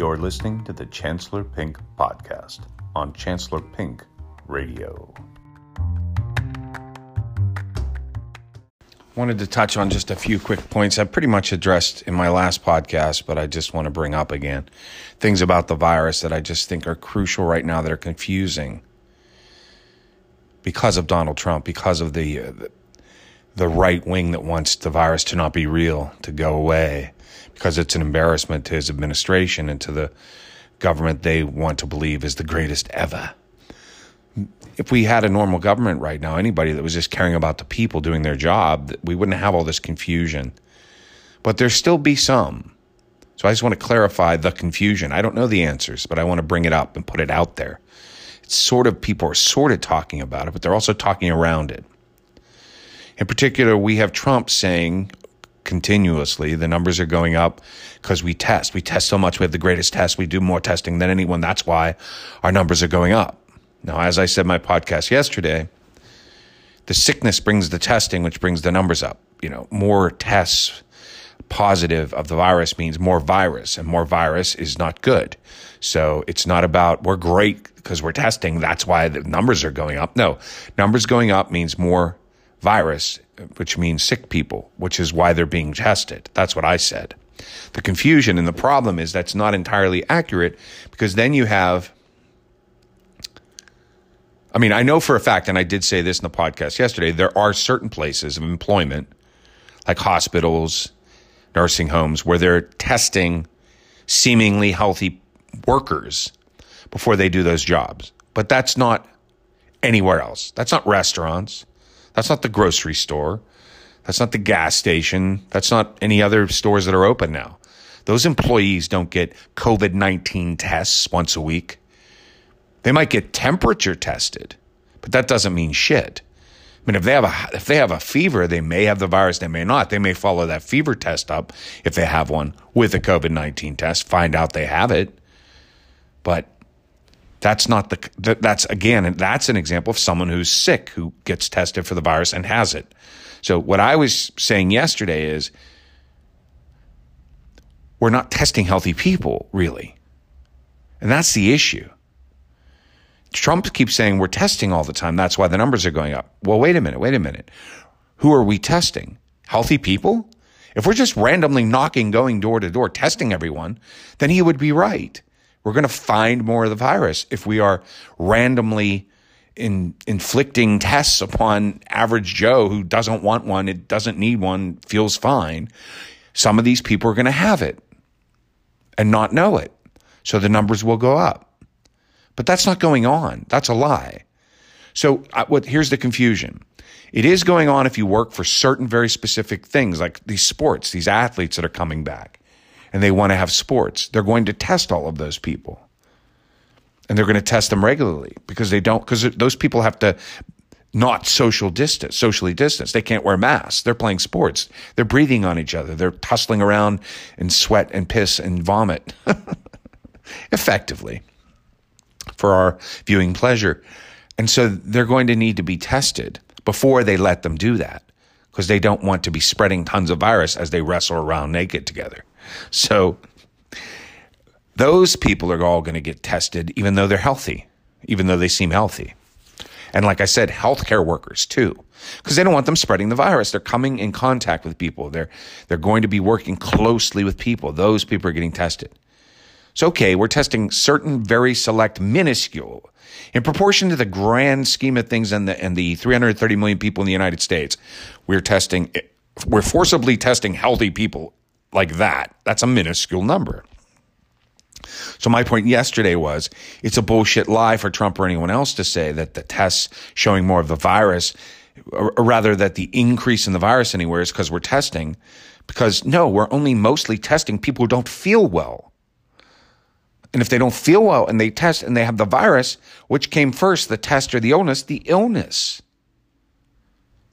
You're listening to the Chancellor Pink podcast on Chancellor Pink Radio. Wanted to touch on just a few quick points I pretty much addressed in my last podcast, but I just want to bring up again things about the virus that I just think are crucial right now that are confusing because of Donald Trump, because of the uh, the right wing that wants the virus to not be real, to go away, because it's an embarrassment to his administration and to the government they want to believe is the greatest ever. If we had a normal government right now, anybody that was just caring about the people doing their job, we wouldn't have all this confusion. But there still be some. So I just want to clarify the confusion. I don't know the answers, but I want to bring it up and put it out there. It's sort of people are sort of talking about it, but they're also talking around it. In particular, we have Trump saying continuously the numbers are going up because we test. We test so much. We have the greatest test. We do more testing than anyone. That's why our numbers are going up. Now, as I said in my podcast yesterday, the sickness brings the testing, which brings the numbers up. You know, more tests positive of the virus means more virus, and more virus is not good. So it's not about we're great because we're testing. That's why the numbers are going up. No, numbers going up means more virus, which means sick people, which is why they're being tested. That's what I said. The confusion and the problem is that's not entirely accurate because then you have. I mean, I know for a fact, and I did say this in the podcast yesterday, there are certain places of employment, like hospitals, nursing homes, where they're testing seemingly healthy workers before they do those jobs. But that's not anywhere else. That's not restaurants. That's not the grocery store. That's not the gas station. That's not any other stores that are open now. Those employees don't get COVID 19 tests once a week. They might get temperature tested, but that doesn't mean shit. I mean, if they have a if they have a fever, they may have the virus. They may not. They may follow that fever test up if they have one with a COVID nineteen test. Find out they have it, but that's not the, that's again, that's an example of someone who's sick who gets tested for the virus and has it. So what I was saying yesterday is we're not testing healthy people, really. And that's the issue. Trump keeps saying we're testing all the time. That's why the numbers are going up. Well, wait a minute, wait a minute. Who are we testing? Healthy people? If we're just randomly knocking, going door to door, testing everyone, then he would be right. We're going to find more of the virus if we are randomly in, inflicting tests upon average Joe who doesn't want one, it doesn't need one, feels fine. Some of these people are going to have it and not know it. So the numbers will go up. But that's not going on. That's a lie. So uh, what, here's the confusion. It is going on if you work for certain very specific things like these sports, these athletes that are coming back and they want to have sports, they're going to test all of those people. And they're going to test them regularly because they don't, because those people have to not social distance, socially distance. They can't wear masks. They're playing sports. They're breathing on each other. They're tussling around in sweat and piss and vomit effectively for our viewing pleasure. And so they're going to need to be tested before they let them do that because they don't want to be spreading tons of virus as they wrestle around naked together. So those people are all going to get tested, even though they're healthy, even though they seem healthy. And like I said, healthcare workers too, because they don't want them spreading the virus. They're coming in contact with people. They're, they're going to be working closely with people. Those people are getting tested. So, okay, we're testing certain very select, minuscule, in proportion to the grand scheme of things and the, and the 330 million people in the United States, we're testing, we're forcibly testing healthy people like that. That's a minuscule number. So my point yesterday was it's a bullshit lie for Trump or anyone else to say that the tests showing more of the virus, or, rather that the increase in the virus anywhere is because we're testing. Because no, we're only mostly testing people who don't feel well. And if they don't feel well and they test and they have the virus, which came first, the test or the illness? The illness.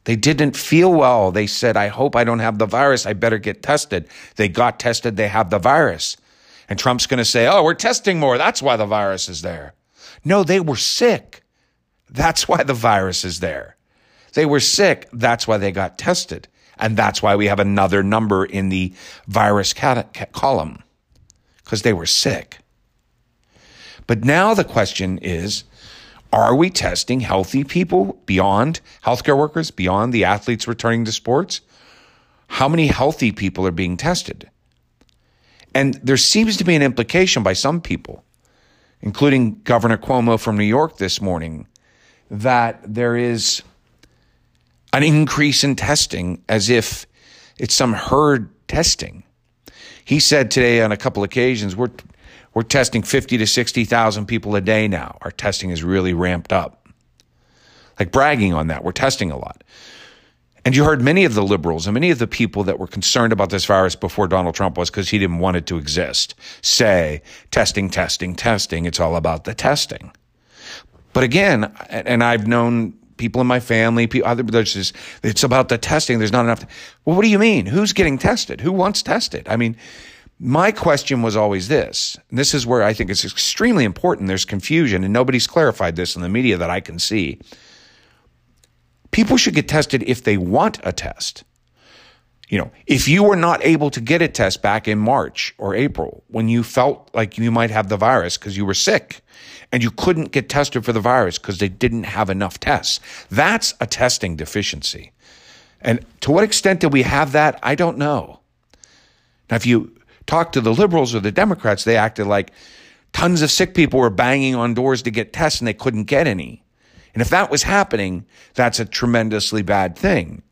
They didn't feel well. They said, I hope I don't have the virus. I better get tested. They got tested. They have the virus. And Trump's going to say, oh, we're testing more. That's why the virus is there. No, they were sick. That's why the virus is there. They were sick. That's why they got tested. And that's why we have another number in the virus cat- column because they were sick. But now the question is are we testing healthy people beyond healthcare workers, beyond the athletes returning to sports? How many healthy people are being tested? And there seems to be an implication by some people, including Governor Cuomo from New York this morning, that there is an increase in testing as if it's some herd testing. He said today on a couple occasions, we're, we're testing 50 to 60,000 people a day now. Our testing is really ramped up. Like bragging on that, we're testing a lot. And you heard many of the liberals and many of the people that were concerned about this virus before Donald Trump was because he didn't want it to exist say, testing, testing, testing. It's all about the testing. But again, and I've known people in my family, people, other, there's just, it's about the testing. There's not enough. Well, what do you mean? Who's getting tested? Who wants tested? I mean, my question was always this, and this is where I think it's extremely important. There's confusion, and nobody's clarified this in the media that I can see. People should get tested if they want a test. You know, if you were not able to get a test back in March or April when you felt like you might have the virus because you were sick and you couldn't get tested for the virus because they didn't have enough tests, that's a testing deficiency. And to what extent did we have that? I don't know. Now, if you talk to the liberals or the Democrats, they acted like tons of sick people were banging on doors to get tests and they couldn't get any. And if that was happening, that's a tremendously bad thing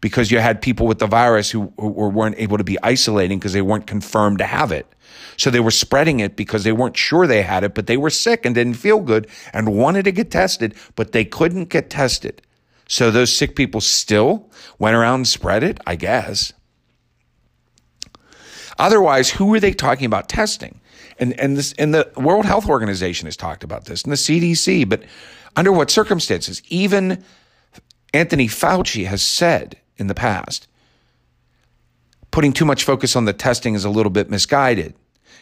because you had people with the virus who, who weren't able to be isolating because they weren't confirmed to have it. So they were spreading it because they weren't sure they had it, but they were sick and didn't feel good and wanted to get tested, but they couldn't get tested. So those sick people still went around and spread it, I guess. Otherwise, who are they talking about testing? And and this and the World Health Organization has talked about this and the CDC, but under what circumstances? Even Anthony Fauci has said in the past, putting too much focus on the testing is a little bit misguided.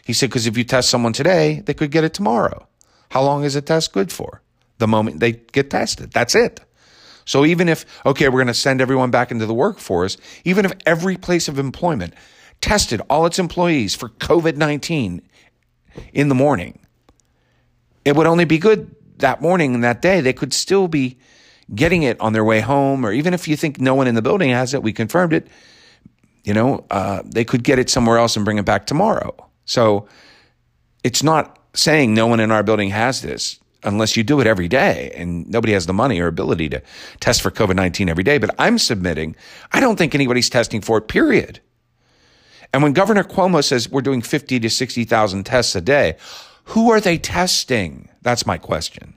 He said, because if you test someone today, they could get it tomorrow. How long is a test good for? The moment they get tested. That's it. So even if, okay, we're going to send everyone back into the workforce, even if every place of employment tested all its employees for COVID 19 in the morning, it would only be good that morning and that day. They could still be getting it on their way home, or even if you think no one in the building has it, we confirmed it. You know, uh, they could get it somewhere else and bring it back tomorrow. So it's not saying no one in our building has this unless you do it every day and nobody has the money or ability to test for COVID 19 every day. But I'm submitting, I don't think anybody's testing for it, period. And when Governor Cuomo says we're doing 50 to 60,000 tests a day, who are they testing? That's my question.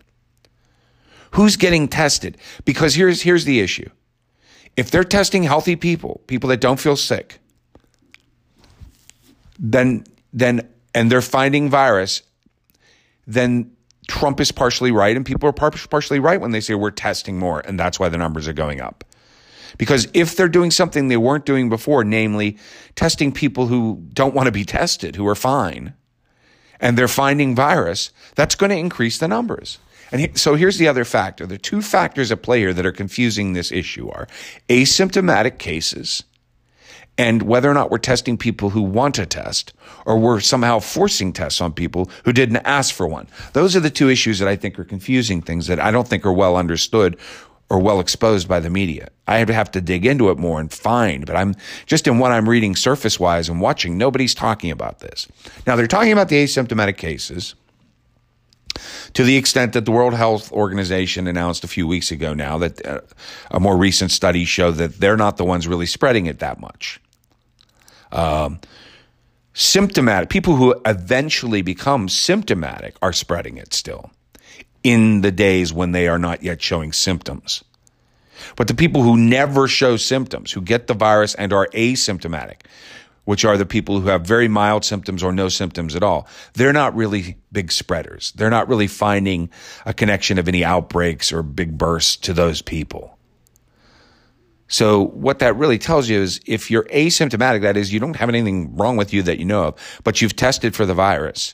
Who's getting tested? Because here's, here's the issue. If they're testing healthy people, people that don't feel sick, then, then, and they're finding virus, then Trump is partially right and people are partially right when they say we're testing more and that's why the numbers are going up. Because if they're doing something they weren't doing before, namely testing people who don't want to be tested, who are fine, and they're finding virus, that's going to increase the numbers. And he, so here's the other factor. The two factors at play here that are confusing this issue are asymptomatic cases and whether or not we're testing people who want to test or we're somehow forcing tests on people who didn't ask for one. Those are the two issues that I think are confusing things that I don't think are well understood or well exposed by the media. I have to dig into it more and find, but I'm just in what I'm reading surface wise and watching, nobody's talking about this. Now they're talking about the asymptomatic cases to the extent that the World Health Organization announced a few weeks ago now that uh, a more recent study showed that they're not the ones really spreading it that much. Um, symptomatic people who eventually become symptomatic are spreading it still in the days when they are not yet showing symptoms. But the people who never show symptoms, who get the virus and are asymptomatic, which are the people who have very mild symptoms or no symptoms at all, they're not really big spreaders. They're not really finding a connection of any outbreaks or big bursts to those people. So what that really tells you is if you're asymptomatic, that is you don't have anything wrong with you that you know of, but you've tested for the virus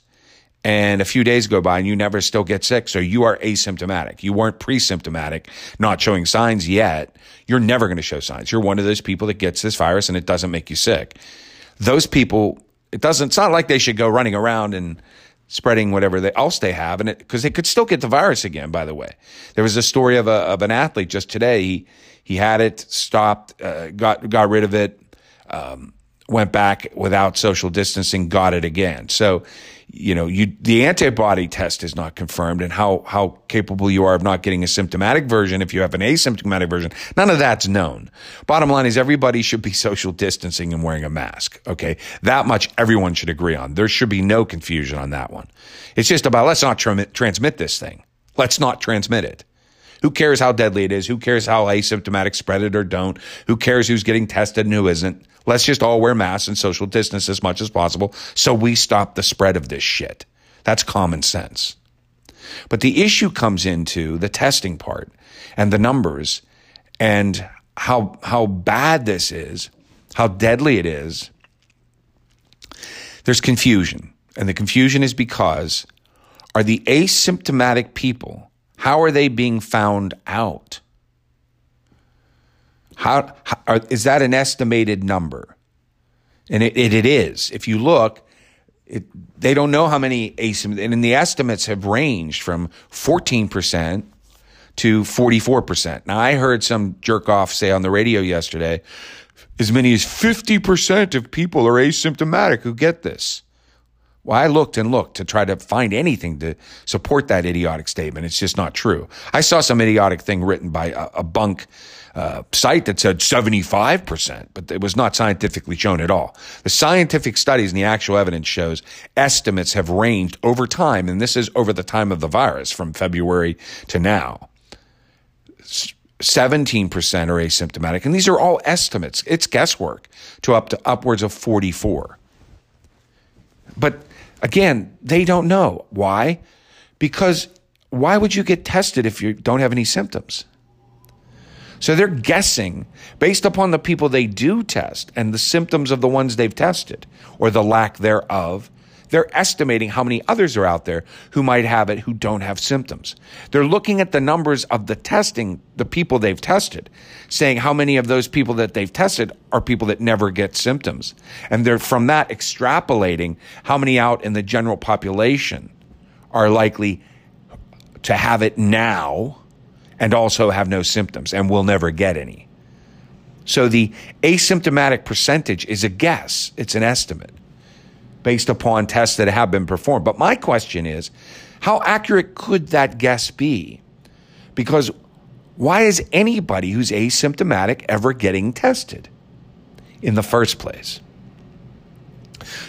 and a few days go by and you never still get sick. So you are asymptomatic. You weren't pre-symptomatic, not showing signs yet. You're never going to show signs. You're one of those people that gets this virus and it doesn't make you sick. Those people It doesn't. It's not like they should go running around and spreading whatever they, else they have, and because they could still get the virus again. By the way, there was a story of a of an athlete just today. He he had it, stopped, uh, got got rid of it, um, went back without social distancing, got it again. So you know, you the antibody test is not confirmed, and how how capable you are of not getting a symptomatic version if you have an asymptomatic version. None of that's known. Bottom line is everybody should be social distancing and wearing a mask. Okay, that much everyone should agree on. There should be no confusion on that one. It's just about let's not tra- transmit this thing. Let's not transmit it. Who cares how deadly it is? Who cares how asymptomatic spread it or don't? Who cares who's getting tested and who isn't? Let's just all wear masks and social distance as much as possible so we stop the spread of this shit. That's common sense. But the issue comes into the testing part and the numbers and how, how bad this is, how deadly it is. There's confusion. And the confusion is because are the asymptomatic people how are they being found out? How, is that an estimated number? And it, it, it is. If you look, it, they don't know how many asymptomatic, and the estimates have ranged from 14% to 44%. Now, I heard some jerk off say on the radio yesterday, as many as 50% of people are asymptomatic who get this. Well, I looked and looked to try to find anything to support that idiotic statement. It's just not true. I saw some idiotic thing written by a, a bunk uh, site that said 75%, but it was not scientifically shown at all. The scientific studies and the actual evidence shows estimates have ranged over time, and this is over the time of the virus from February to now. 17% are asymptomatic, and these are all estimates. It's guesswork to up to upwards of 44. But Again, they don't know. Why? Because why would you get tested if you don't have any symptoms? So they're guessing based upon the people they do test and the symptoms of the ones they've tested or the lack thereof they're estimating how many others are out there who might have it who don't have symptoms. They're looking at the numbers of the testing, the people they've tested, saying how many of those people that they've tested are people that never get symptoms. And they're from that extrapolating how many out in the general population are likely to have it now and also have no symptoms and will never get any. So the asymptomatic percentage is a guess, it's an estimate based upon tests that have been performed. But my question is, how accurate could that guess be? Because why is anybody who's asymptomatic ever getting tested in the first place?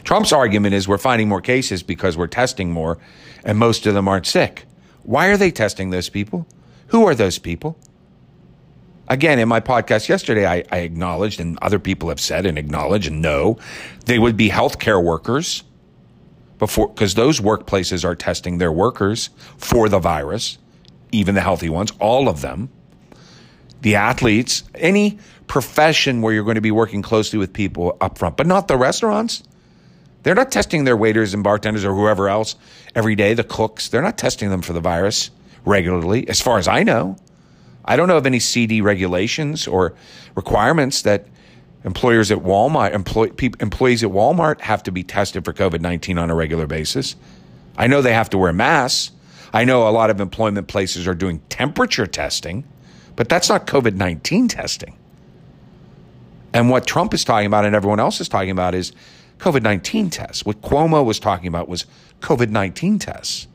Trump's argument is we're finding more cases because we're testing more and most of them aren't sick. Why are they testing those people? Who are those people? Again, in my podcast yesterday, I, I acknowledged, and other people have said and acknowledge and know, they would be healthcare workers before, because those workplaces are testing their workers for the virus, even the healthy ones, all of them. The athletes, any profession where you're going to be working closely with people up front, but not the restaurants. They're not testing their waiters and bartenders or whoever else every day, the cooks. They're not testing them for the virus regularly, as far as I know. I don't know of any CD regulations or requirements that employers at Walmart, employ, employees at Walmart have to be tested for COVID 19 on a regular basis. I know they have to wear masks. I know a lot of employment places are doing temperature testing, but that's not COVID 19 testing. And what Trump is talking about and everyone else is talking about is COVID 19 tests. What Cuomo was talking about was COVID 19 tests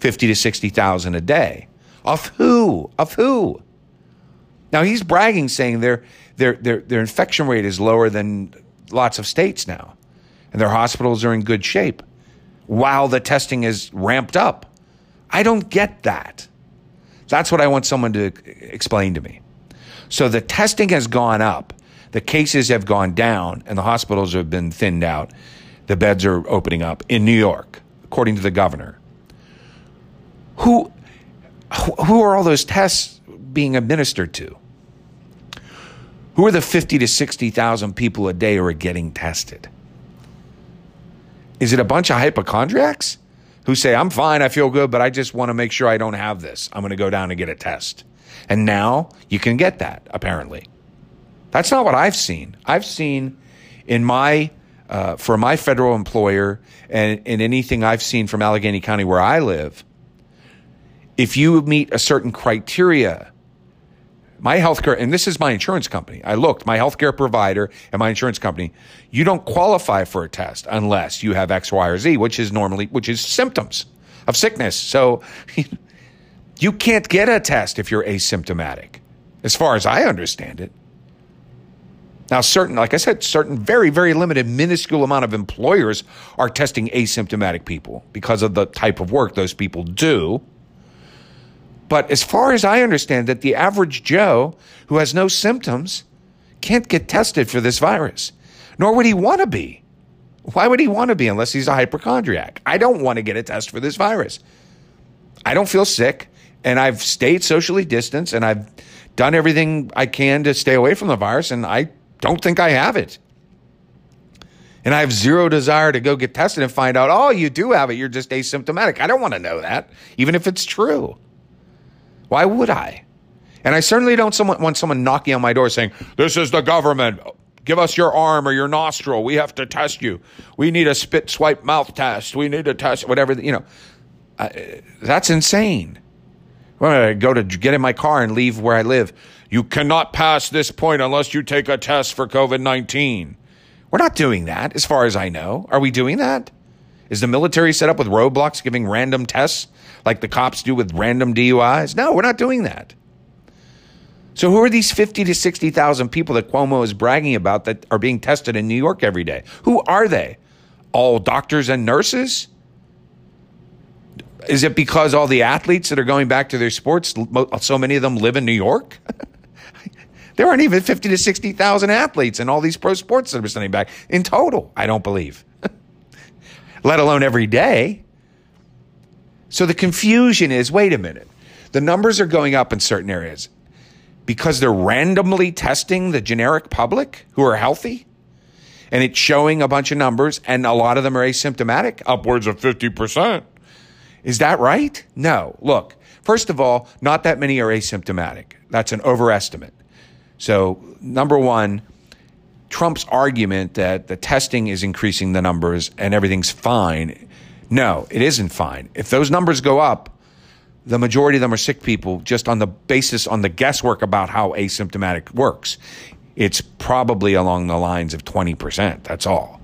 50 to 60,000 a day. Of who? Of who? Now he's bragging, saying their their their their infection rate is lower than lots of states now, and their hospitals are in good shape, while the testing is ramped up. I don't get that. That's what I want someone to explain to me. So the testing has gone up, the cases have gone down, and the hospitals have been thinned out. The beds are opening up in New York, according to the governor. Who who are all those tests being administered to? Who are the 50 to 60,000 people a day who are getting tested? Is it a bunch of hypochondriacs who say, I'm fine, I feel good, but I just want to make sure I don't have this? I'm going to go down and get a test. And now you can get that, apparently. That's not what I've seen. I've seen in my uh, for my federal employer and, and anything I've seen from Allegheny County where I live, if you meet a certain criteria, my healthcare, and this is my insurance company. I looked, my healthcare provider and my insurance company, you don't qualify for a test unless you have X, Y, or Z, which is normally, which is symptoms of sickness. So you can't get a test if you're asymptomatic, as far as I understand it. Now, certain, like I said, certain very, very limited, minuscule amount of employers are testing asymptomatic people because of the type of work those people do. But as far as I understand it, the average Joe who has no symptoms can't get tested for this virus, nor would he want to be. Why would he want to be unless he's a hypochondriac? I don't want to get a test for this virus. I don't feel sick, and I've stayed socially distanced, and I've done everything I can to stay away from the virus, and I don't think I have it. And I have zero desire to go get tested and find out, oh, you do have it. You're just asymptomatic. I don't want to know that, even if it's true. Why would I? And I certainly don't someone, want someone knocking on my door saying, This is the government. Give us your arm or your nostril. We have to test you. We need a spit swipe mouth test. We need a test, whatever, you know. That's insane. When I go to get in my car and leave where I live, you cannot pass this point unless you take a test for COVID 19. We're not doing that, as far as I know. Are we doing that? Is the military set up with roadblocks giving random tests like the cops do with random DUIs? No, we're not doing that. So, who are these 50 to 60,000 people that Cuomo is bragging about that are being tested in New York every day? Who are they? All doctors and nurses? Is it because all the athletes that are going back to their sports, so many of them live in New York? there aren't even 50 to 60,000 athletes in all these pro sports that are sending back in total, I don't believe, let alone every day. So the confusion is wait a minute, the numbers are going up in certain areas because they're randomly testing the generic public who are healthy and it's showing a bunch of numbers and a lot of them are asymptomatic, upwards of 50%. Is that right? No. Look, first of all, not that many are asymptomatic. That's an overestimate. So, number one, Trump's argument that the testing is increasing the numbers and everything's fine. No, it isn't fine. If those numbers go up, the majority of them are sick people just on the basis on the guesswork about how asymptomatic works. It's probably along the lines of 20%. That's all.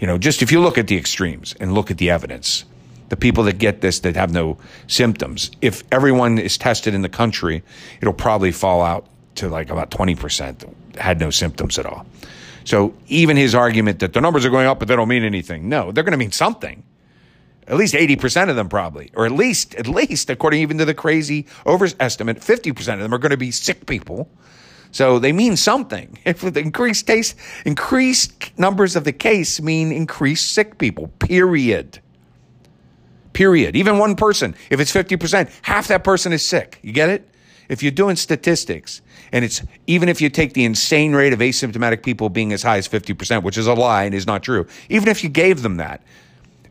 You know, just if you look at the extremes and look at the evidence, the people that get this that have no symptoms. If everyone is tested in the country, it'll probably fall out to like about 20% had no symptoms at all. So even his argument that the numbers are going up, but they don't mean anything. No, they're going to mean something. At least 80% of them probably, or at least, at least, according even to the crazy overestimate, 50% of them are going to be sick people. So they mean something. If the increased case, increased numbers of the case mean increased sick people, period period. Even one person, if it's 50%, half that person is sick. You get it? If you're doing statistics, and it's even if you take the insane rate of asymptomatic people being as high as 50%, which is a lie and is not true, even if you gave them that,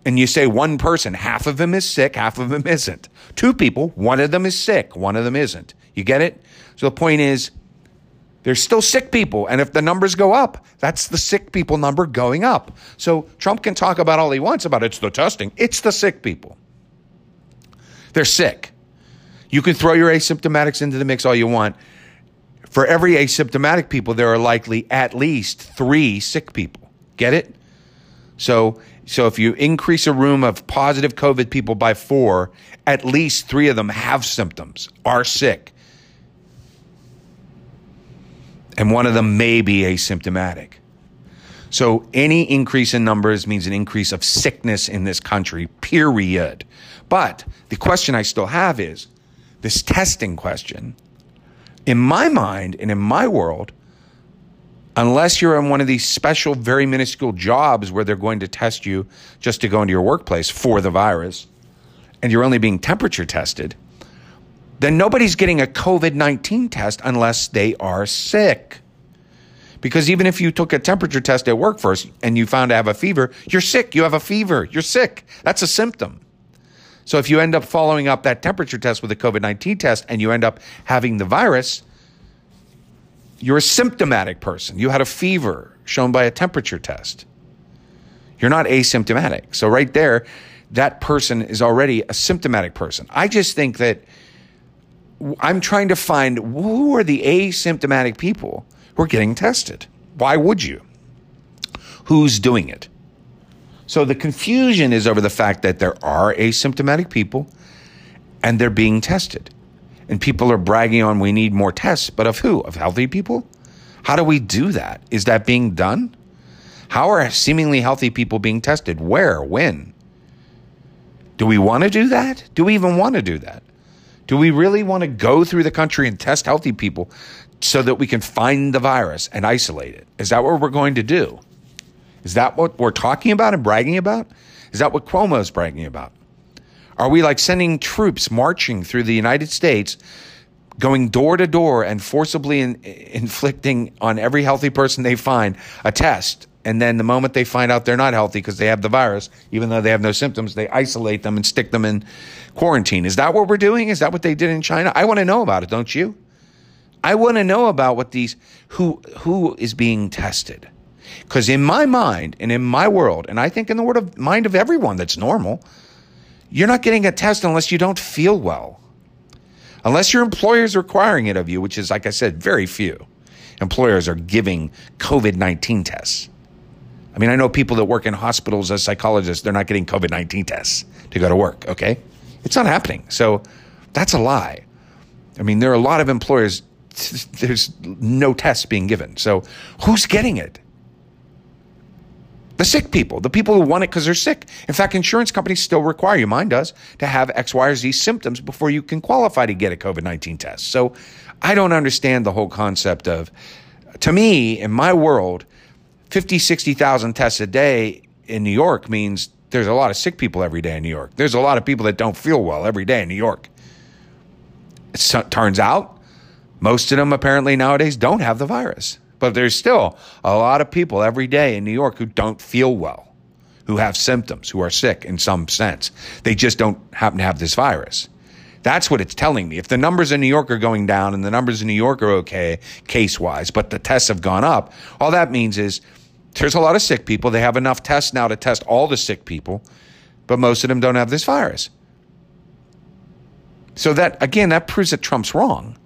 and you say one person, half of them is sick, half of them isn't. Two people, one of them is sick, one of them isn't. You get it? So the point is, there's still sick people. And if the numbers go up, that's the sick people number going up. So Trump can talk about all he wants about it's the testing. It's the sick people. They're sick. You can throw your asymptomatics into the mix all you want. For every asymptomatic people, there are likely at least three sick people. Get it? So, so if you increase a room of positive COVID people by four, at least three of them have symptoms, are sick and one of them may be asymptomatic. So any increase in numbers means an increase of sickness in this country, period. But the question I still have is this testing question. In my mind and in my world, unless you're in one of these special, very minuscule jobs where they're going to test you just to go into your workplace for the virus, and you're only being temperature tested, then nobody's getting a COVID 19 test unless they are sick. Because even if you took a temperature test at work first and you found to have a fever, you're sick. You have a fever. You're sick. That's a symptom. So if you end up following up that temperature test with a COVID 19 test and you end up having the virus, you're a symptomatic person. You had a fever shown by a temperature test. You're not asymptomatic. So, right there, that person is already a symptomatic person. I just think that I'm trying to find who are the asymptomatic people who are getting tested. Why would you? Who's doing it? So the confusion is over the fact that there are asymptomatic people and they're being tested. And people are bragging on we need more tests, but of who? Of healthy people? How do we do that? Is that being done? How are seemingly healthy people being tested? Where? When? Do we want to do that? Do we even want to do that? Do we really want to go through the country and test healthy people so that we can find the virus and isolate it? Is that what we're going to do? Is that what we're talking about and bragging about? Is that what Cuomo is bragging about? Are we like sending troops marching through the United States, going door to door and forcibly in, inflicting on every healthy person they find a test? And then the moment they find out they're not healthy because they have the virus, even though they have no symptoms, they isolate them and stick them in quarantine. Is that what we're doing? Is that what they did in China? I want to know about it, don't you? I want to know about what these who who is being tested. Because in my mind and in my world, and I think in the word of mind of everyone that's normal, you're not getting a test unless you don't feel well. Unless your employer is requiring it of you, which is, like I said, very few employers are giving COVID 19 tests. I mean, I know people that work in hospitals as psychologists, they're not getting COVID 19 tests to go to work, okay? It's not happening. So that's a lie. I mean, there are a lot of employers, there's no tests being given. So who's getting it? The sick people, the people who want it because they're sick. In fact, insurance companies still require you, mine does, to have X, Y, or Z symptoms before you can qualify to get a COVID 19 test. So I don't understand the whole concept of, to me, in my world, 50, 60,000 tests a day in New York means there's a lot of sick people every day in New York. There's a lot of people that don't feel well every day in New York. It turns out most of them apparently nowadays don't have the virus. But there's still a lot of people every day in New York who don't feel well, who have symptoms, who are sick in some sense. They just don't happen to have this virus. That's what it's telling me. If the numbers in New York are going down and the numbers in New York are okay case wise, but the tests have gone up, all that means is there's a lot of sick people. They have enough tests now to test all the sick people, but most of them don't have this virus. So that, again, that proves that Trump's wrong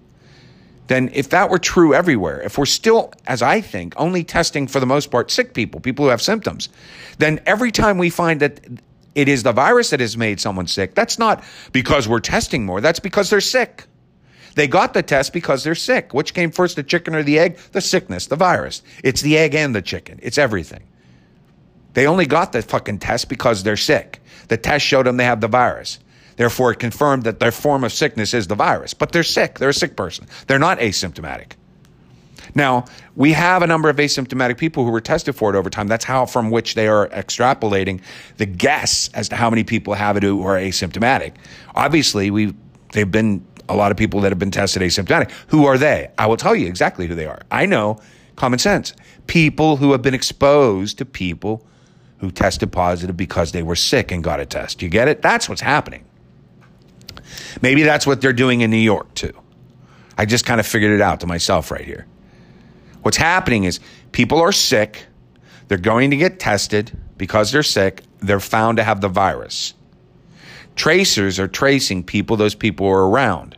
then if that were true everywhere, if we're still, as I think, only testing for the most part sick people, people who have symptoms, then every time we find that it is the virus that has made someone sick, that's not because we're testing more, that's because they're sick. They got the test because they're sick. Which came first, the chicken or the egg? The sickness, the virus. It's the egg and the chicken. It's everything. They only got the fucking test because they're sick. The test showed them they have the virus. Therefore, it confirmed that their form of sickness is the virus. But they're sick. They're a sick person. They're not asymptomatic. Now, we have a number of asymptomatic people who were tested for it over time. That's how from which they are extrapolating the guess as to how many people have it who are asymptomatic. Obviously, we they've been a lot of people that have been tested asymptomatic. Who are they? I will tell you exactly who they are. I know common sense. People who have been exposed to people who tested positive because they were sick and got a test. You get it? That's what's happening. Maybe that's what they're doing in New York too. I just kind of figured it out to myself right here. What's happening is people are sick. They're going to get tested because they're sick. They're found to have the virus. Tracers are tracing people those people were around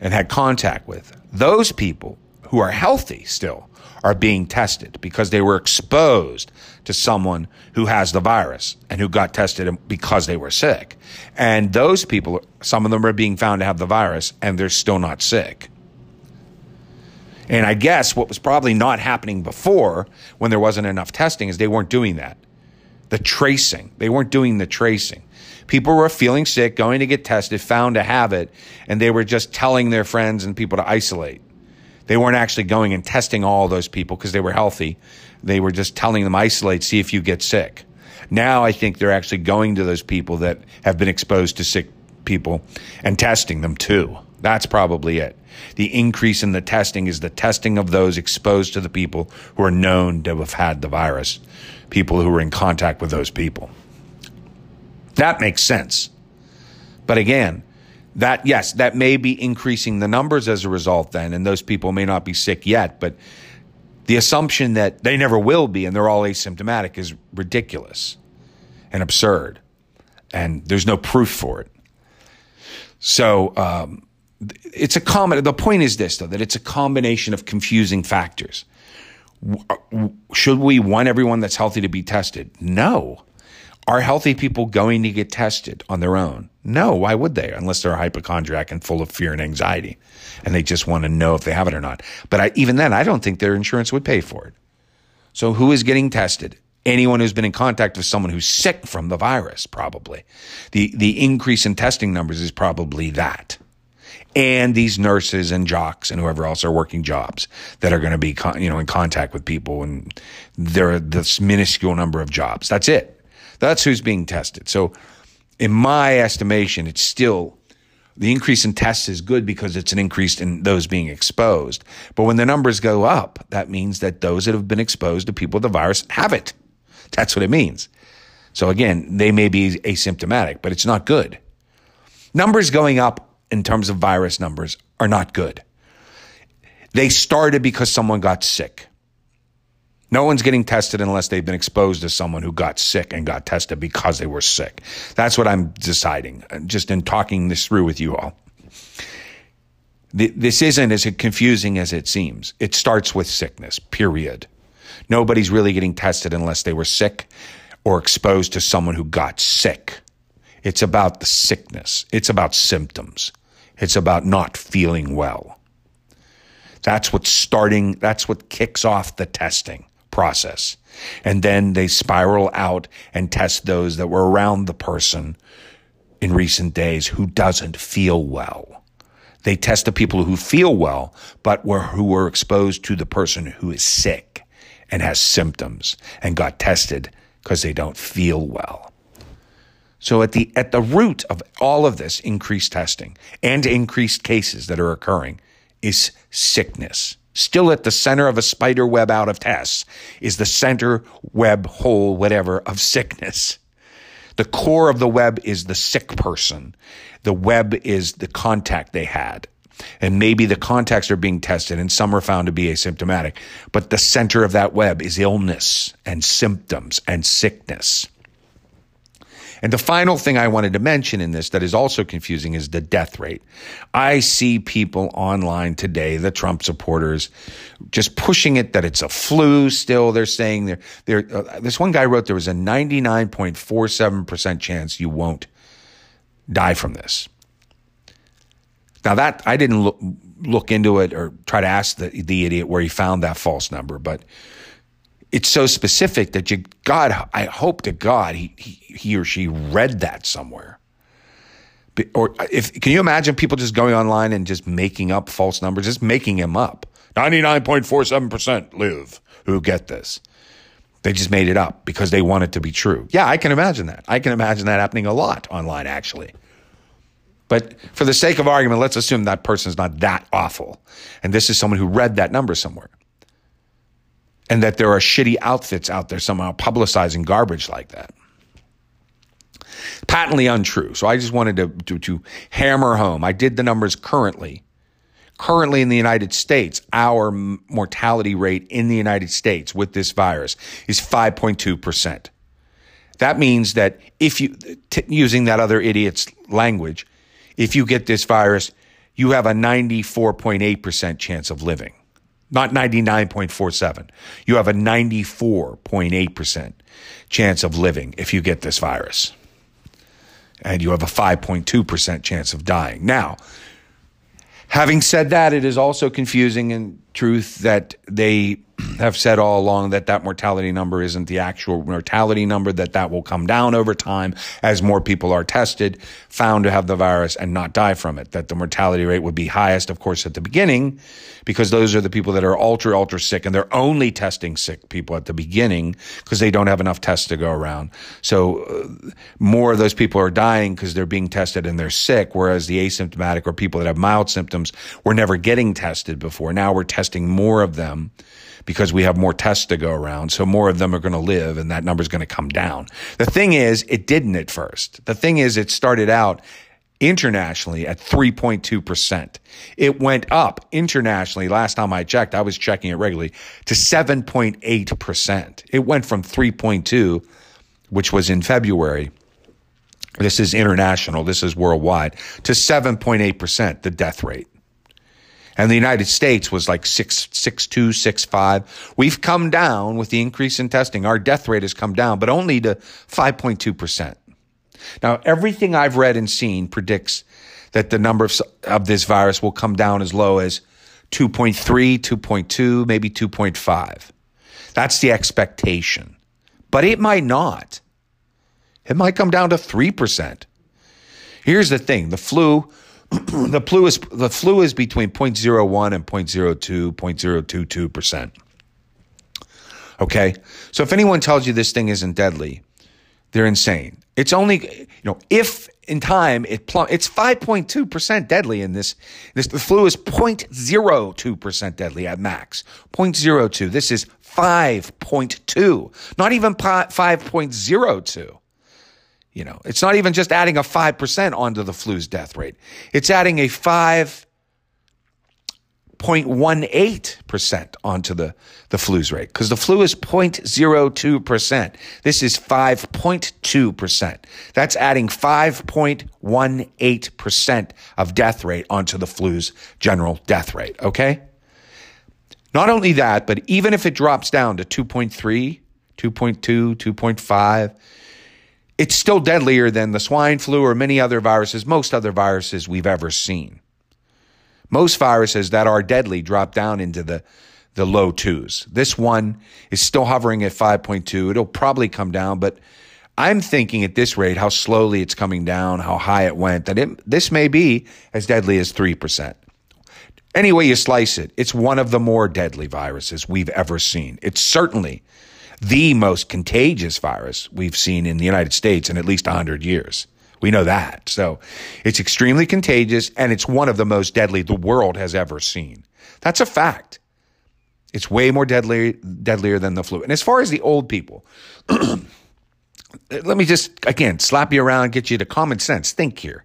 and had contact with. Those people who are healthy still are being tested because they were exposed to someone who has the virus and who got tested because they were sick. And those people, some of them are being found to have the virus and they're still not sick. And I guess what was probably not happening before when there wasn't enough testing is they weren't doing that. The tracing, they weren't doing the tracing. People were feeling sick, going to get tested, found to have it, and they were just telling their friends and people to isolate. They weren't actually going and testing all those people because they were healthy. They were just telling them isolate, see if you get sick. Now I think they're actually going to those people that have been exposed to sick people and testing them too. That's probably it. The increase in the testing is the testing of those exposed to the people who are known to have had the virus, people who are in contact with those people. That makes sense. But again, that yes, that may be increasing the numbers as a result then, and those people may not be sick yet, but The assumption that they never will be and they're all asymptomatic is ridiculous and absurd. And there's no proof for it. So, um, it's a common, the point is this though, that it's a combination of confusing factors. Should we want everyone that's healthy to be tested? No. Are healthy people going to get tested on their own? No. Why would they? Unless they're a hypochondriac and full of fear and anxiety and they just want to know if they have it or not. But I, even then, I don't think their insurance would pay for it. So who is getting tested? Anyone who's been in contact with someone who's sick from the virus, probably. The, the increase in testing numbers is probably that and these nurses and jocks and whoever else are working jobs that are going to be, con- you know, in contact with people. And there are this minuscule number of jobs. That's it. That's who's being tested. So in my estimation, it's still the increase in tests is good because it's an increase in those being exposed. But when the numbers go up, that means that those that have been exposed to people with the virus have it. That's what it means. So again, they may be asymptomatic, but it's not good. Numbers going up in terms of virus numbers are not good. They started because someone got sick. No one's getting tested unless they've been exposed to someone who got sick and got tested because they were sick. That's what I'm deciding, uh, just in talking this through with you all. This isn't as confusing as it seems. It starts with sickness, period. Nobody's really getting tested unless they were sick or exposed to someone who got sick. It's about the sickness. It's about symptoms. It's about not feeling well. That's what's starting, that's what kicks off the testing process. And then they spiral out and test those that were around the person in recent days who doesn't feel well. They test the people who feel well, but were, who were exposed to the person who is sick and has symptoms and got tested because they don't feel well. So at the at the root of all of this increased testing and increased cases that are occurring is sickness still at the center of a spider web out of tests is the center web hole, whatever, of sickness. The core of the web is the sick person. The web is the contact they had. And maybe the contacts are being tested and some are found to be asymptomatic. But the center of that web is illness and symptoms and sickness. And the final thing I wanted to mention in this that is also confusing is the death rate. I see people online today, the Trump supporters, just pushing it that it's a flu still. They're saying there, there, uh, this one guy wrote there was a 99.47% chance you won't die from this. Now that I didn't look, look into it or try to ask the, the idiot where he found that false number, but it's so specific that you, God, I hope to God he, he, he or she read that somewhere. Or if, can you imagine people just going online and just making up false numbers, just making them up? 99.47% live who get this. They just made it up because they want it to be true. Yeah, I can imagine that. I can imagine that happening a lot online, actually. But for the sake of argument, let's assume that person's not that awful. And this is someone who read that number somewhere and that there are shitty outfits out there somehow publicizing garbage like that. Patently untrue. So I just wanted to, to, to hammer home. I did the numbers currently. Currently in the United States, our mortality rate in the United States with this virus is 5.2%. That means that if you, t- using that other idiot's language, if you get this virus, you have a 94.8% chance of living not 99.47. You have a 94.8% chance of living if you get this virus. And you have a 5.2% chance of dying. Now, having said that, it is also confusing in truth that they have said all along that that mortality number isn't the actual mortality number, that that will come down over time as more people are tested, found to have the virus and not die from it. That the mortality rate would be highest, of course, at the beginning, because those are the people that are ultra, ultra sick and they're only testing sick people at the beginning because they don't have enough tests to go around. So uh, more of those people are dying because they're being tested and they're sick, whereas the asymptomatic or people that have mild symptoms were never getting tested before. Now we're testing more of them because we have more tests to go around. So more of them are going to live and that number is going to come down. The thing is, it didn't at first. The thing is, it started out internationally at 3.2%. It went up internationally. Last time I checked, I was checking it regularly to 7.8%. It went from 3.2, which was in February. This is international. This is worldwide to 7.8%, the death rate. And the United States was like six, six, two, six, five. We've come down with the increase in testing. Our death rate has come down, but only to 5.2%. Now, everything I've read and seen predicts that the number of, of this virus will come down as low as 2.3, 2.2, maybe 2.5. That's the expectation. But it might not. It might come down to 3%. Here's the thing the flu. the flu is the flu is between 0.01 and 0.02, 0.022 percent. Okay, so if anyone tells you this thing isn't deadly, they're insane. It's only, you know, if in time it plum, it's 5.2% deadly in this, this, the flu is 0.02% deadly at max. 0.02. This is 5.2, not even 5.02. You know, it's not even just adding a 5% onto the flu's death rate. It's adding a 5 0.18% onto the, the flu's rate because the flu is 0.02%. This is 5.2%. That's adding 5.18% of death rate onto the flu's general death rate. Okay. Not only that, but even if it drops down to 2.3, 2.2, 2.5, it's still deadlier than the swine flu or many other viruses, most other viruses we've ever seen. Most viruses that are deadly drop down into the, the low twos. This one is still hovering at 5.2. It'll probably come down, but I'm thinking at this rate, how slowly it's coming down, how high it went, that it, this may be as deadly as 3%. Any way you slice it, it's one of the more deadly viruses we've ever seen. It's certainly the most contagious virus we've seen in the United States in at least 100 years. We know that. So it's extremely contagious and it's one of the most deadly the world has ever seen. That's a fact. It's way more deadly, deadlier than the flu. And as far as the old people, let me just, again, slap you around, get you to common sense. Think here.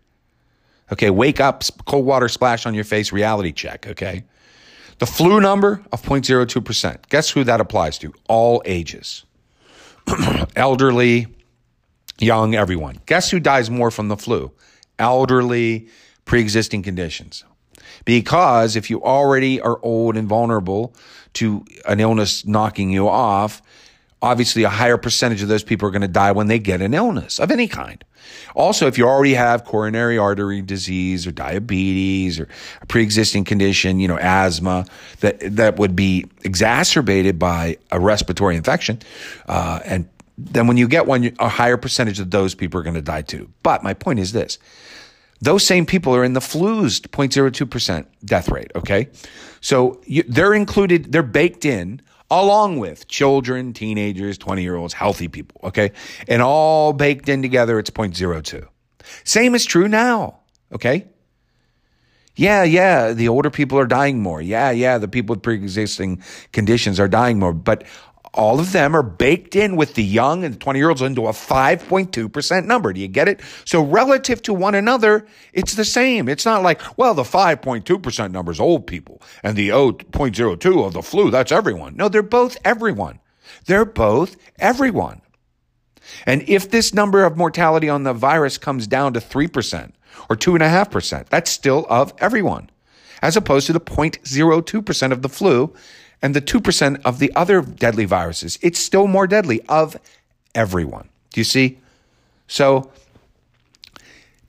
Okay, wake up, cold water splash on your face, reality check, okay? The flu number of 0.02%. Guess who that applies to? All ages. Elderly, young, everyone. Guess who dies more from the flu? Elderly, pre existing conditions. Because if you already are old and vulnerable to an illness knocking you off, obviously a higher percentage of those people are going to die when they get an illness of any kind. Also, if you already have coronary artery disease or diabetes or a pre-existing condition, you know, asthma, that, that would be exacerbated by a respiratory infection, uh, and then when you get one, a higher percentage of those people are going to die too. But my point is this. Those same people are in the flu's 0.02% death rate. Okay. So you, they're included, they're baked in along with children, teenagers, 20 year olds, healthy people. Okay. And all baked in together, it's 0.02. Same is true now. Okay. Yeah, yeah, the older people are dying more. Yeah, yeah, the people with pre existing conditions are dying more. But all of them are baked in with the young and the 20 year olds into a 5.2% number. Do you get it? So relative to one another, it's the same. It's not like, well, the 5.2% number is old people and the 0.02 of the flu, that's everyone. No, they're both everyone. They're both everyone. And if this number of mortality on the virus comes down to 3% or 2.5%, that's still of everyone, as opposed to the 0.02% of the flu and the 2% of the other deadly viruses, it's still more deadly of everyone. Do you see? So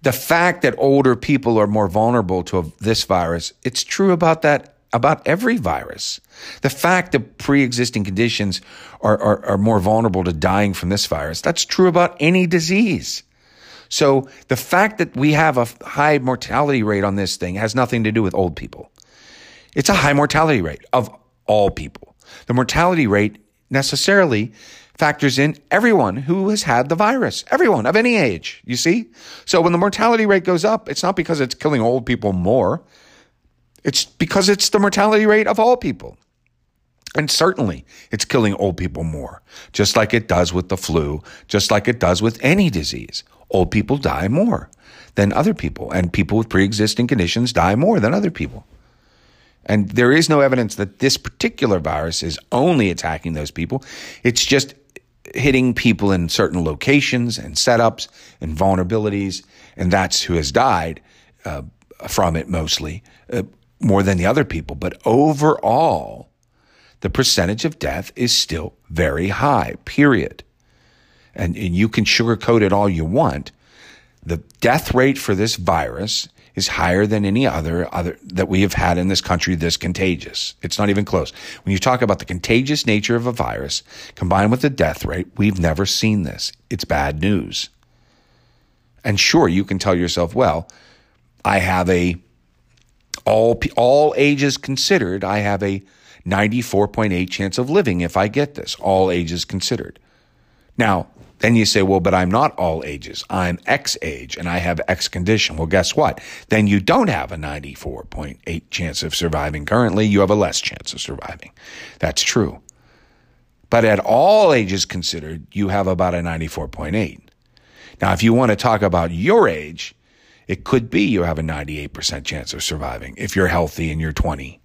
the fact that older people are more vulnerable to this virus, it's true about that about every virus. The fact that pre-existing conditions are, are, are more vulnerable to dying from this virus, that's true about any disease. So the fact that we have a high mortality rate on this thing has nothing to do with old people. It's a high mortality rate of all people. The mortality rate necessarily factors in everyone who has had the virus, everyone of any age, you see? So when the mortality rate goes up, it's not because it's killing old people more, it's because it's the mortality rate of all people. And certainly it's killing old people more, just like it does with the flu, just like it does with any disease. Old people die more than other people, and people with pre existing conditions die more than other people. And there is no evidence that this particular virus is only attacking those people. It's just hitting people in certain locations and setups and vulnerabilities, and that's who has died uh, from it mostly, uh, more than the other people. But overall, the percentage of death is still very high, period. And, and you can sugarcoat it all you want. The death rate for this virus is higher than any other other that we have had in this country this contagious. It's not even close. When you talk about the contagious nature of a virus combined with the death rate, we've never seen this. It's bad news. And sure, you can tell yourself, well, I have a all all ages considered, I have a 94.8 chance of living if I get this, all ages considered. Now, then you say, well, but I'm not all ages. I'm X age and I have X condition. Well, guess what? Then you don't have a 94.8 chance of surviving currently. You have a less chance of surviving. That's true. But at all ages considered, you have about a 94.8. Now, if you want to talk about your age, it could be you have a 98% chance of surviving if you're healthy and you're 20.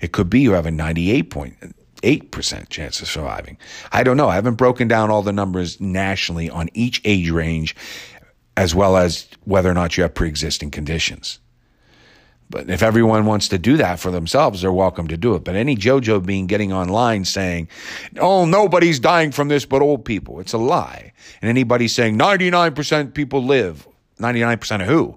It could be you have a 98 point, 8% chance of surviving. I don't know. I haven't broken down all the numbers nationally on each age range, as well as whether or not you have pre existing conditions. But if everyone wants to do that for themselves, they're welcome to do it. But any JoJo being getting online saying, oh, nobody's dying from this but old people, it's a lie. And anybody saying 99% people live, 99% of who?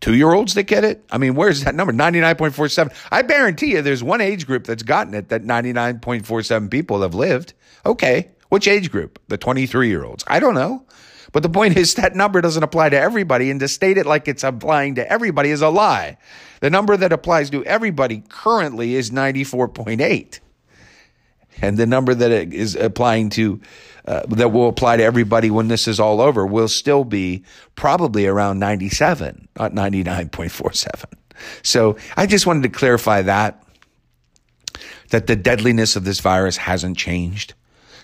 Two year olds that get it? I mean, where's that number? 99.47. I guarantee you there's one age group that's gotten it that 99.47 people have lived. Okay. Which age group? The 23 year olds. I don't know. But the point is that number doesn't apply to everybody, and to state it like it's applying to everybody is a lie. The number that applies to everybody currently is 94.8. And the number that is applying to uh, that will apply to everybody when this is all over will still be probably around 97, not 99.47. So I just wanted to clarify that, that the deadliness of this virus hasn't changed.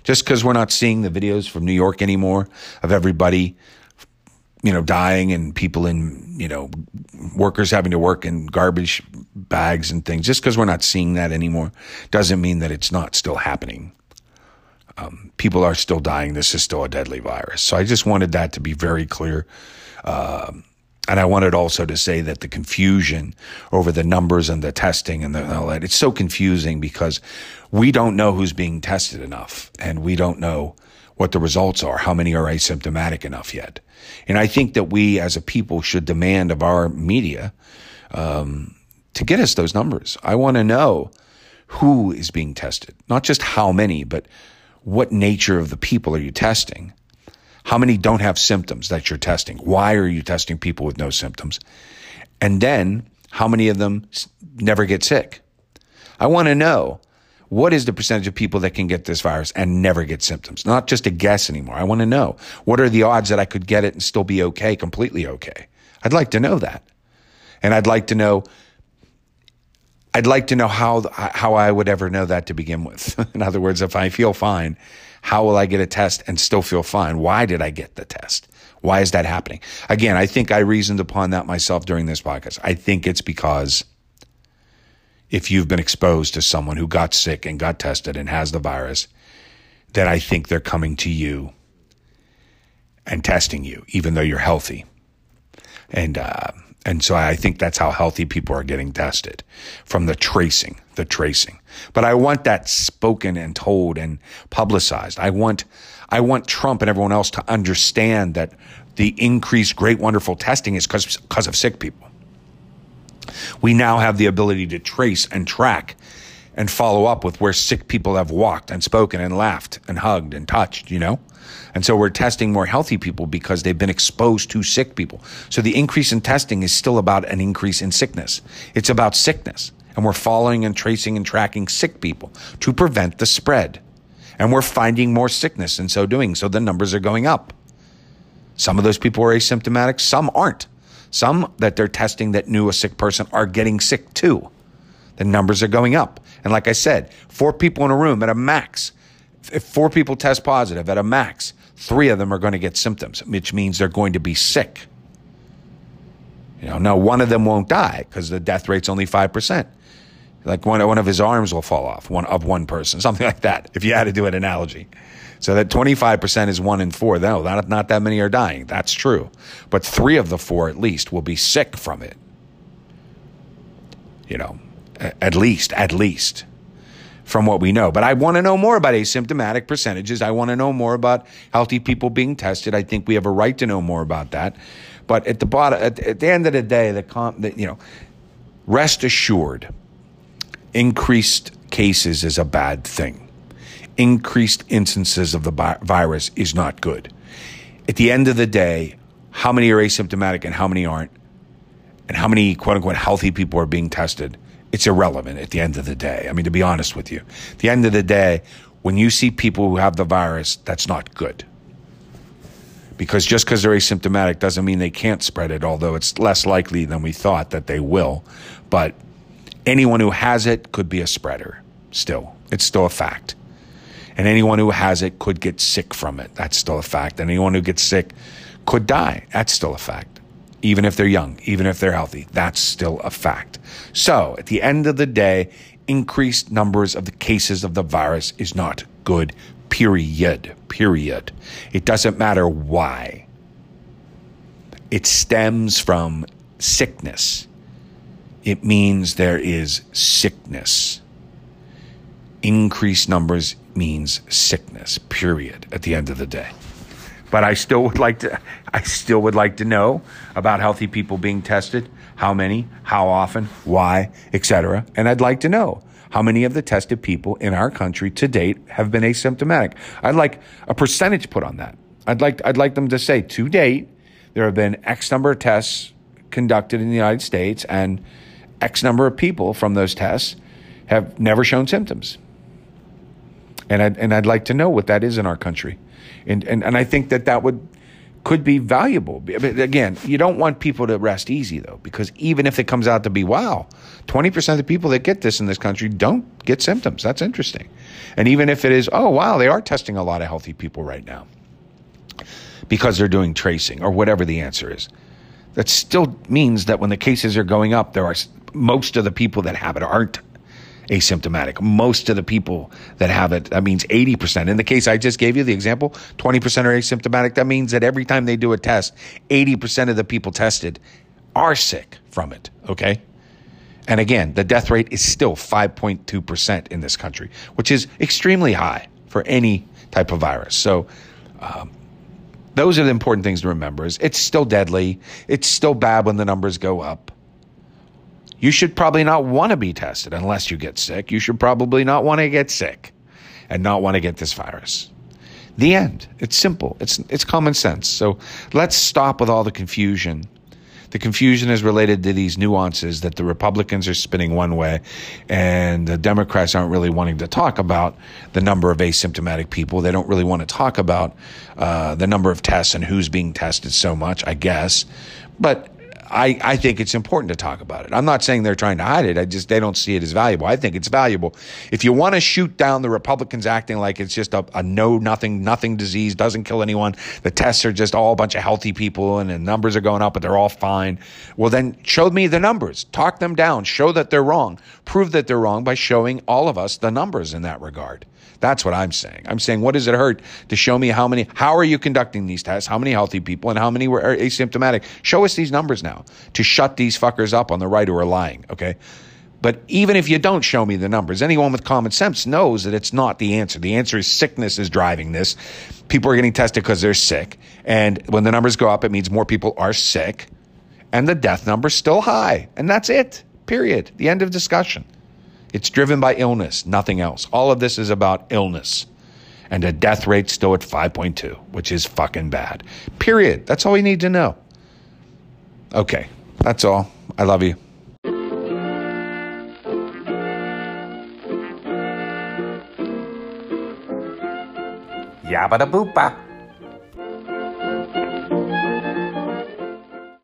Just because we're not seeing the videos from New York anymore of everybody, you know, dying and people in, you know, workers having to work in garbage bags and things, just because we're not seeing that anymore doesn't mean that it's not still happening um, people are still dying. This is still a deadly virus. So I just wanted that to be very clear. Um, and I wanted also to say that the confusion over the numbers and the testing and, the, and all that, it's so confusing because we don't know who's being tested enough and we don't know what the results are, how many are asymptomatic enough yet. And I think that we as a people should demand of our media um, to get us those numbers. I want to know who is being tested, not just how many, but what nature of the people are you testing? How many don't have symptoms that you're testing? Why are you testing people with no symptoms? And then how many of them never get sick? I want to know what is the percentage of people that can get this virus and never get symptoms? Not just a guess anymore. I want to know what are the odds that I could get it and still be okay, completely okay. I'd like to know that. And I'd like to know I'd like to know how how I would ever know that to begin with. In other words, if I feel fine, how will I get a test and still feel fine? Why did I get the test? Why is that happening? Again, I think I reasoned upon that myself during this podcast. I think it's because if you've been exposed to someone who got sick and got tested and has the virus, then I think they're coming to you and testing you, even though you're healthy. And uh, and so I think that's how healthy people are getting tested from the tracing, the tracing. But I want that spoken and told and publicized. I want, I want Trump and everyone else to understand that the increased great, wonderful testing is because of sick people. We now have the ability to trace and track and follow up with where sick people have walked and spoken and laughed and hugged and touched, you know? And so we're testing more healthy people because they've been exposed to sick people. So the increase in testing is still about an increase in sickness. It's about sickness. And we're following and tracing and tracking sick people to prevent the spread. And we're finding more sickness in so doing. So the numbers are going up. Some of those people are asymptomatic, some aren't. Some that they're testing that knew a sick person are getting sick too. The numbers are going up. And like I said, four people in a room at a max if four people test positive at a max, three of them are going to get symptoms, which means they're going to be sick. You know, now one of them won't die because the death rate's only 5%. Like one, one of his arms will fall off, one of one person, something like that, if you had to do an analogy. So that 25% is one in four. No, not, not that many are dying. That's true. But three of the four, at least, will be sick from it. You know, at least, at least from what we know. But I want to know more about asymptomatic percentages. I want to know more about healthy people being tested. I think we have a right to know more about that. But at the bottom, at, at the end of the day, the, com, the you know, rest assured, increased cases is a bad thing. Increased instances of the virus is not good. At the end of the day, how many are asymptomatic and how many aren't, and how many quote unquote healthy people are being tested, it's irrelevant at the end of the day. I mean, to be honest with you, at the end of the day, when you see people who have the virus, that's not good because just because they're asymptomatic doesn't mean they can't spread it, although it's less likely than we thought that they will. But anyone who has it could be a spreader still. It's still a fact. And anyone who has it could get sick from it. That's still a fact. And anyone who gets sick could die. That's still a fact. Even if they're young, even if they're healthy, that's still a fact. So at the end of the day, increased numbers of the cases of the virus is not good Period. Period. It doesn't matter why. It stems from sickness. It means there is sickness. Increased numbers means sickness, period, at the end of the day. But I still would like to I still would like to know about healthy people being tested, how many, how often, why, etc. And I'd like to know how many of the tested people in our country to date have been asymptomatic. I'd like a percentage put on that. I'd like, I'd like them to say to date, there have been X number of tests conducted in the United States and X number of people from those tests have never shown symptoms. And I'd, and I'd like to know what that is in our country. And, and, and I think that that would could be valuable. But again, you don't want people to rest easy though, because even if it comes out to be, wow, 20% of the people that get this in this country don't get symptoms. That's interesting. And even if it is, oh, wow, they are testing a lot of healthy people right now because they're doing tracing or whatever the answer is. That still means that when the cases are going up, there are most of the people that have it aren't asymptomatic. Most of the people that have it, that means 80%. In the case I just gave you, the example, 20% are asymptomatic. That means that every time they do a test, 80% of the people tested are sick from it. Okay. And again, the death rate is still 5.2% in this country, which is extremely high for any type of virus. So, um, those are the important things to remember is it's still deadly. It's still bad when the numbers go up. You should probably not want to be tested unless you get sick. You should probably not want to get sick and not want to get this virus. The end. It's simple. It's it's common sense. So let's stop with all the confusion. The confusion is related to these nuances that the Republicans are spinning one way and the Democrats aren't really wanting to talk about the number of asymptomatic people. They don't really want to talk about uh, the number of tests and who's being tested so much, I guess. But I, I think it's important to talk about it. I'm not saying they're trying to hide it. I just they don't see it as valuable. I think it's valuable. If you want to shoot down the Republicans acting like it's just a, a no nothing nothing disease doesn't kill anyone, the tests are just all a bunch of healthy people and the numbers are going up, but they're all fine. Well, then show me the numbers. Talk them down. Show that they're wrong. Prove that they're wrong by showing all of us the numbers in that regard. That's what I'm saying. I'm saying, what does it hurt to show me how many, how are you conducting these tests? How many healthy people and how many were asymptomatic? Show us these numbers now to shut these fuckers up on the right who are lying. Okay. But even if you don't show me the numbers, anyone with common sense knows that it's not the answer. The answer is sickness is driving this. People are getting tested because they're sick. And when the numbers go up, it means more people are sick. And the death number's still high. And that's it. Period. The end of discussion. It's driven by illness, nothing else. All of this is about illness. And the death rate still at 5.2, which is fucking bad. Period. That's all we need to know. Okay, that's all. I love you. Yabba da boopa.